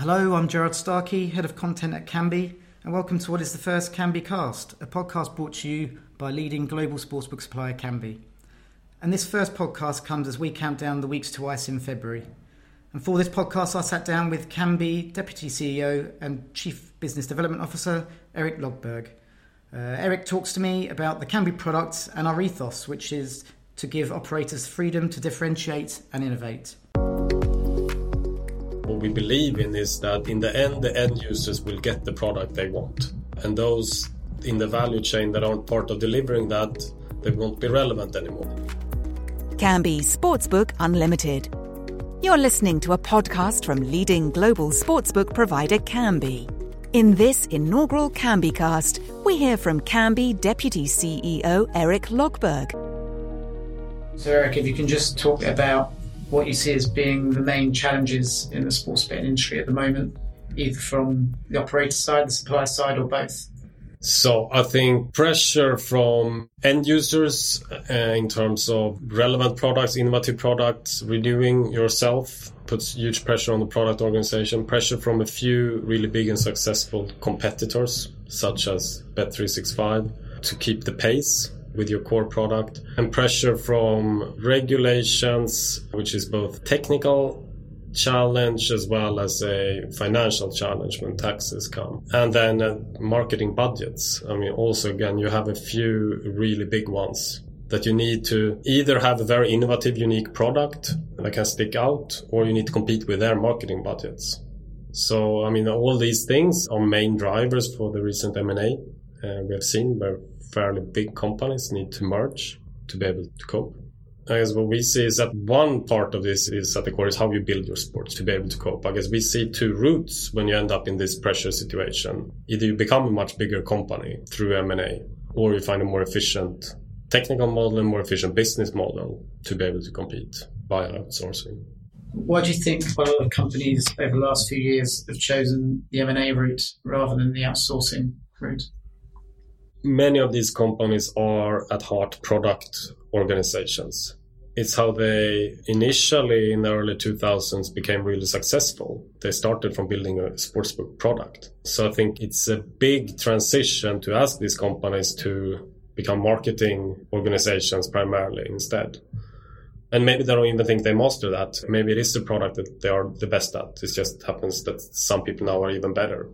Hello, I'm Gerard Starkey, Head of Content at Kambi, and welcome to what is the first Kambi Cast, a podcast brought to you by leading global sportsbook supplier Kambi. And this first podcast comes as we count down the weeks to ICE in February. And for this podcast, I sat down with Kambi Deputy CEO and Chief Business Development Officer, Erik Lodberg. Uh, Erik talks to me about the Kambi products and our ethos, which is to give operators freedom to differentiate and innovate. What we believe in is that in the end, the end users will get the product they want. And those in the value chain that aren't part of delivering that, they won't be relevant anymore. Kambi Sportsbook Unlimited. You're listening to a podcast from leading global sportsbook provider Kambi. In this inaugural Kambi cast, we hear from Kambi Deputy CEO Erik Lodberg. So, Erik, if you can just talk about what you see as being the main challenges in the sports betting industry at the moment, either from the operator side, the supplier side, or both. So I think pressure from end users uh, in terms of relevant products, innovative products, renewing yourself puts huge pressure on the product organization. Pressure from a few really big and successful competitors, such as Bet365, to keep the pace with your core product and pressure from regulations, which is both technical challenge as well as a financial challenge when taxes come. And then uh, marketing budgets. I mean, also again, you have a few really big ones that you need to either have a very innovative, unique product that can stick out, or you need to compete with their marketing budgets. So, I mean, all these things are main drivers for the recent M&A uh, we have seen where fairly big companies need to merge to be able to cope. I guess what we see is that one part of this is at the core is how you build your sports to be able to cope. I guess we see two routes when you end up in this pressure situation. Either you become a much bigger company through M&A or you find a more efficient technical model and more efficient business model to be able to compete by outsourcing. Why do you think a lot of companies over the last few years have chosen the M&A route rather than the outsourcing route? Many of these companies are at heart product organizations it's how they initially in the early 2000s became really successful. They started from building a sportsbook product. So I think it's a big transition to ask these companies to become marketing organizations primarily instead. And maybe they don't even think they master that. Maybe it is the product that they are the best at. It just happens that some people now are even better.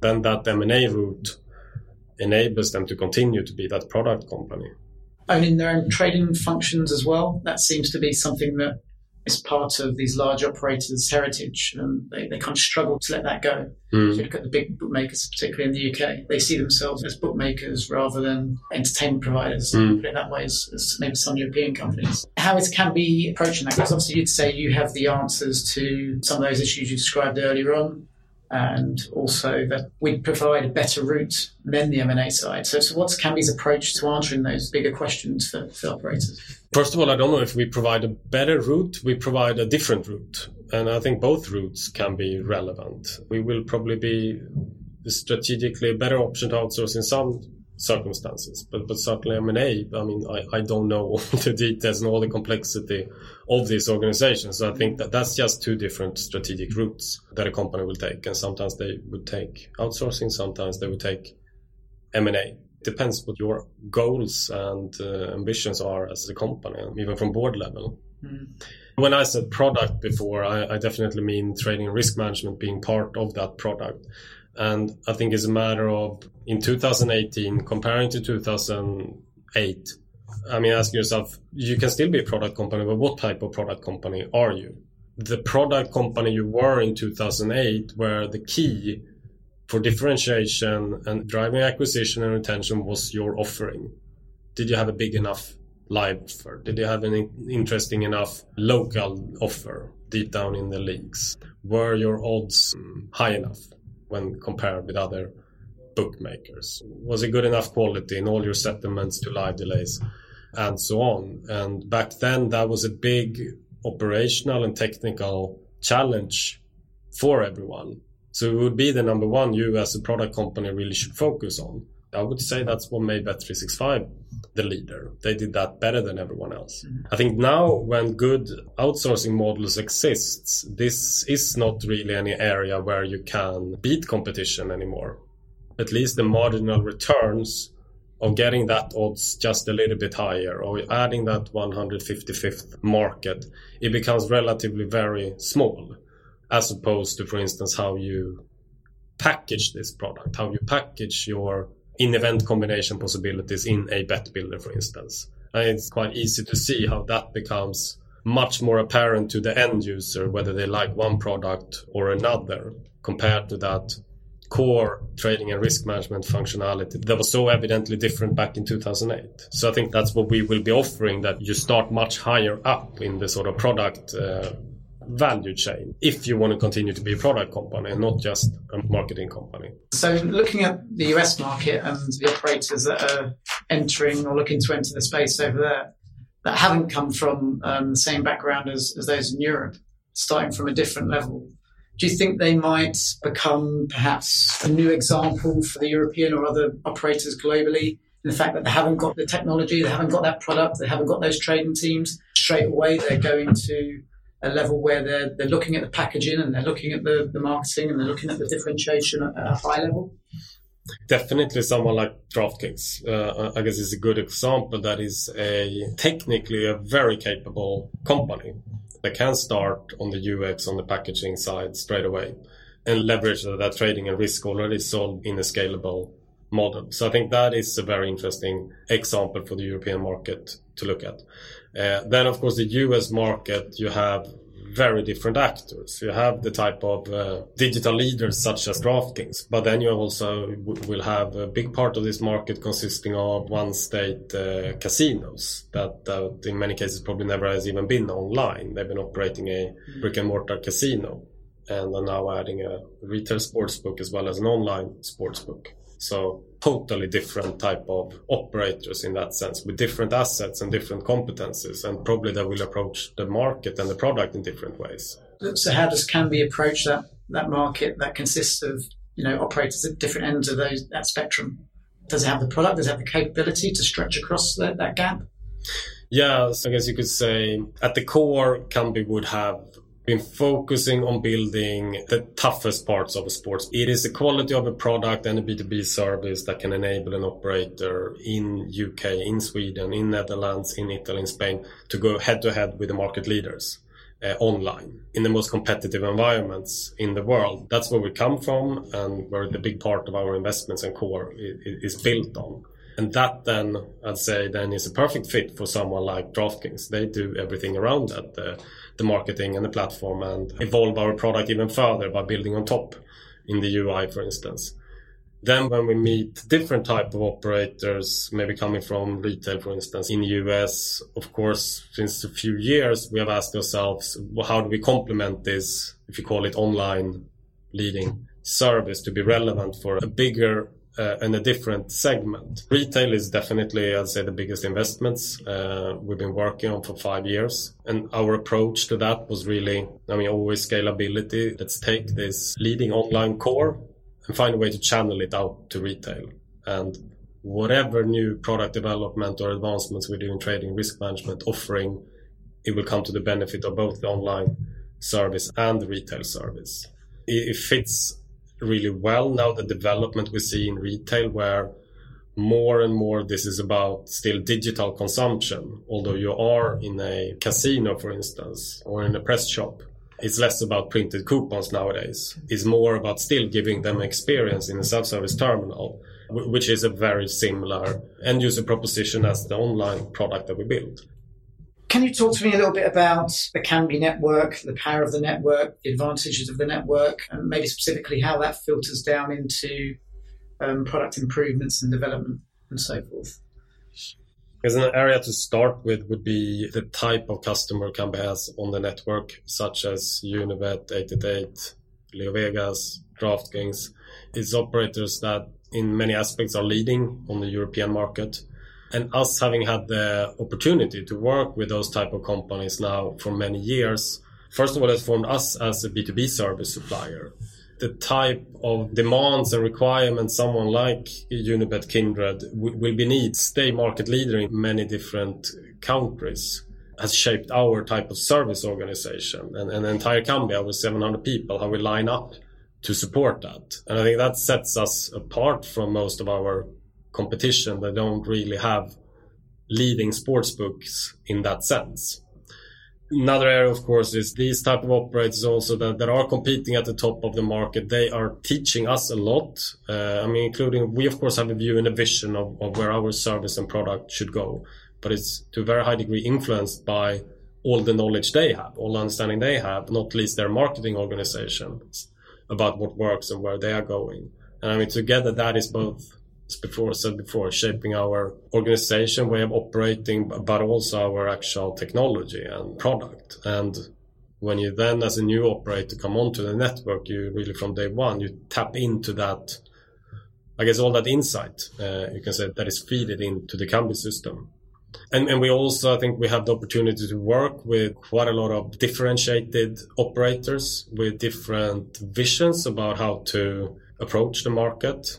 Then that M&A route enables them to continue to be that product company owning their own trading functions as well. That seems to be something that is part of these large operators' heritage, and they, they kind of struggle to let that go. Mm. If you look at the big bookmakers, particularly in the UK, they see themselves as bookmakers rather than entertainment providers. Mm. Put it that way, as, as, maybe some European companies. How is Kambi approaching that? Because obviously, you'd say you have the answers to some of those issues you described earlier on and also that we'd provide a better route than the M&A side. So, so what's Kambi's approach to answering those bigger questions for, for operators? First of all, I don't know if we provide a better route, we provide a different route. And I think both routes can be relevant. We will probably be strategically a better option to outsource in some circumstances. But but certainly M&A, I mean, I, I don't know all the details and all the complexity of these organizations. So I think that that's just two different strategic routes that a company will take. And sometimes they would take outsourcing, sometimes they would take M&A. Depends what your goals and uh, ambitions are as a company, even from board level. Mm. When I said product before, I, I definitely mean trading risk management being part of that product. And I think it's a matter of in 2018 comparing to 2008. I mean, ask yourself, you can still be a product company, but what type of product company are you? The product company you were in 2008, where the key for differentiation and driving acquisition and retention was your offering. Did you have a big enough live offer? Did you have an interesting enough local offer deep down in the leagues? Were your odds high enough? When compared with other bookmakers? Was it good enough quality in all your settlements to live delays and so on? And back then, that was a big operational and technical challenge for everyone. So it would be the number one you as a product company really should focus on. I would say that's what made Bet365 the leader. They did that better than everyone else. Mm-hmm. I think now when good outsourcing models exists, this is not really any area where you can beat competition anymore. At least the marginal returns of getting that odds just a little bit higher or adding that 155th market, it becomes relatively very small as opposed to, for instance, how you package this product, how you package your in-event combination possibilities in a bet builder, for instance. And it's quite easy to see how that becomes much more apparent to the end user, whether they like one product or another, compared to that core trading and risk management functionality that was so evidently different back in 2008. So I think that's what we will be offering that you start much higher up in the sort of product uh, value chain if you want to continue to be a product company and not just a marketing company. So, looking at the US market and the operators that are entering or looking to enter the space over there that haven't come from um, the same background as, as those in Europe, starting from a different level, do you think they might become perhaps a new example for the European or other operators globally? In the fact that they haven't got the technology, they haven't got that product, they haven't got those trading teams, straight away they're going to a level where they're they're looking at the packaging and they're looking at the, the marketing and they're looking at the differentiation at, a high level? Definitely, someone like DraftKings, uh, I guess, is a good example. That is a technically a very capable company that can start on the UX on the packaging side straight away and leverage that trading and risk already solved in a scalable model. So I think that is a very interesting example for the European market to look at. Uh, then, of course, the US market, you have very different actors. You have the type of uh, digital leaders such as DraftKings, but then you also will have a big part of this market consisting of one state uh, casinos that, that in many cases probably never has even been online. They've been operating a brick and mortar casino and are now adding a retail sportsbook as well as an online sportsbook. So totally different type of operators in that sense with different assets and different competencies and probably they will approach the market and the product in different ways. So how does Kambi approach that that market that consists of you know operators at different ends of those that spectrum? Does it have the product? Does it have the capability to stretch across that, that gap? Yeah, so I guess you could say at the core, Kambi would have been focusing on building the toughest parts of a sports. It is the quality of a product and a B2B service that can enable an operator in UK, in Sweden, in Netherlands, in Italy, in Spain to go head to head with the market leaders. Uh, online in the most competitive environments in the world. That's where we come from and where the big part of our investments and core is, is built on. And that then, I'd say, then is a perfect fit for someone like DraftKings. They do everything around that. The, the marketing and the platform and evolve our product even further by building on top in the UI, for instance. Then when we meet different type of operators, maybe coming from retail, for instance, in the US, of course, since a few years, we have asked ourselves, well, how do we complement this, if you call it online leading service to be relevant for a bigger uh, and a different segment. Retail is definitely, I'd say, the biggest investments uh, we've been working on for five years. And our approach to that was really, I mean, always scalability. Let's take this leading online core and find a way to channel it out to retail. And whatever new product development or advancements we do in trading risk management offering, it will come to the benefit of both the online service and the retail service. It fits really well now the development we see in retail where more and more this is about still digital consumption. Although you are in a casino for instance or in a press shop it's less about printed coupons nowadays. It's more about still giving them experience in a self-service terminal which is a very similar end user proposition as the online product that we build can you talk to me a little bit about the Kambi network, the power of the network, the advantages of the network, and maybe specifically how that filters down into um, product improvements and development and so forth? As an area to start with would be the type of customer Kambi has on the network, such as Unibet, 888, LeoVegas, DraftKings. It's operators that in many aspects are leading on the European market and us having had the opportunity to work with those type of companies now for many years first of all has formed us as a b2b service supplier the type of demands and requirements someone like Unibet Kindred will be needs stay market leader in many different countries has shaped our type of service organization and, and the entire Kambi, with 700 people, how we line up to support that. And I think that sets us apart from most of our competition that don't really have leading sports books in that sense. Another area, of course, is these type of operators also that, that are competing at the top of the market. They are teaching us a lot. Uh, I mean, including we, of course, have a view and a vision of, of where our service and product should go but it's to a very high degree influenced by all the knowledge they have, all the understanding they have, not least their marketing organizations about what works and where they are going. And I mean, together that is both, before said before, shaping our organization way of operating, but also our actual technology and product. And when you then, as a new operator, come onto the network, you really from day one, you tap into that, I guess, all that insight, uh, you can say, that is feeded into the Kambi system. And, and we also, I think we have the opportunity to work with quite a lot of differentiated operators with different visions about how to approach the market.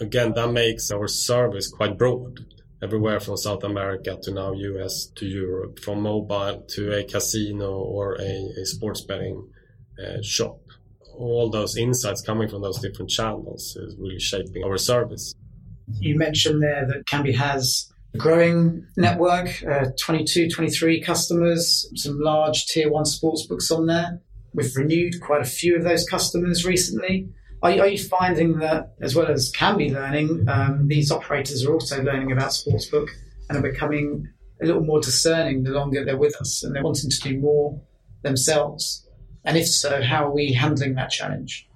Again, that makes our service quite broad everywhere from South America to now US to Europe, from mobile to a casino or a, a sports betting uh, shop. All those insights coming from those different channels is really shaping our service. You mentioned there that Kambi has a growing network, uh, 22, 23 customers, some large tier one sports books on there. We've renewed quite a few of those customers recently. Are, are you finding that, as well as Kambi learning, um, these operators are also learning about sportsbook and are becoming a little more discerning the longer they're with us and they're wanting to do more themselves? And if so, how are we handling that challenge?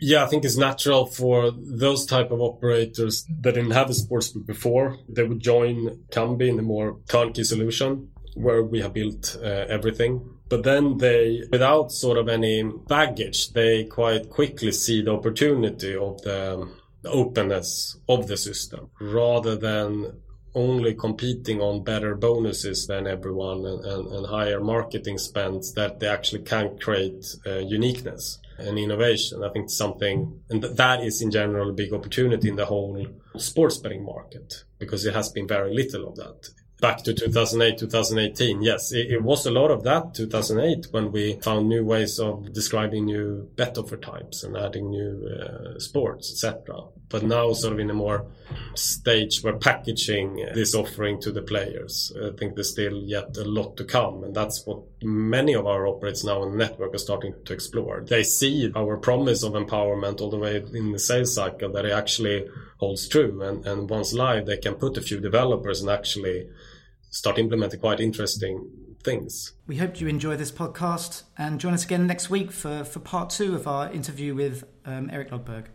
Yeah, I think it's natural for those type of operators that didn't have a sportsbook before. They would join Kambi in a more turnkey solution where we have built uh, everything. But then they, without sort of any baggage, they quite quickly see the opportunity of the, the openness of the system rather than only competing on better bonuses than everyone and, and, and higher marketing spends that they actually can create uh, uniqueness and innovation. I think something, and that is in general a big opportunity in the whole sports betting market because it has been very little of that back to 2008 2018 yes it, it, was a lot of that 2008 when we found new ways of describing new bet offer types and adding new uh, sports etc but now sort of in a more stage where packaging this offering to the players i think there's still yet a lot to come and that's what many of our operators now in the network are starting to explore they see our promise of empowerment all the way in the sales cycle that it actually holds true and, and once live they can put a few developers and actually start implementing quite interesting things. We hope you enjoy this podcast and join us again next week for, for part two of our interview with um, Erik Lodberg.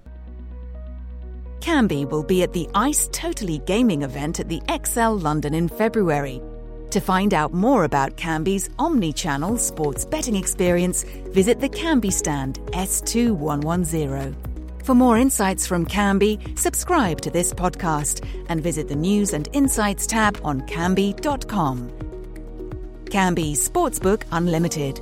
Kambi will be at the ICE Totally Gaming event at the ExCeL London in February. To find out more about Kambi's omni-channel sports betting experience, visit the Kambi stand S2110. For more insights from Kambi, subscribe to this podcast and visit the News and Insights tab on Kambi.com. Kambi Sportsbook Unlimited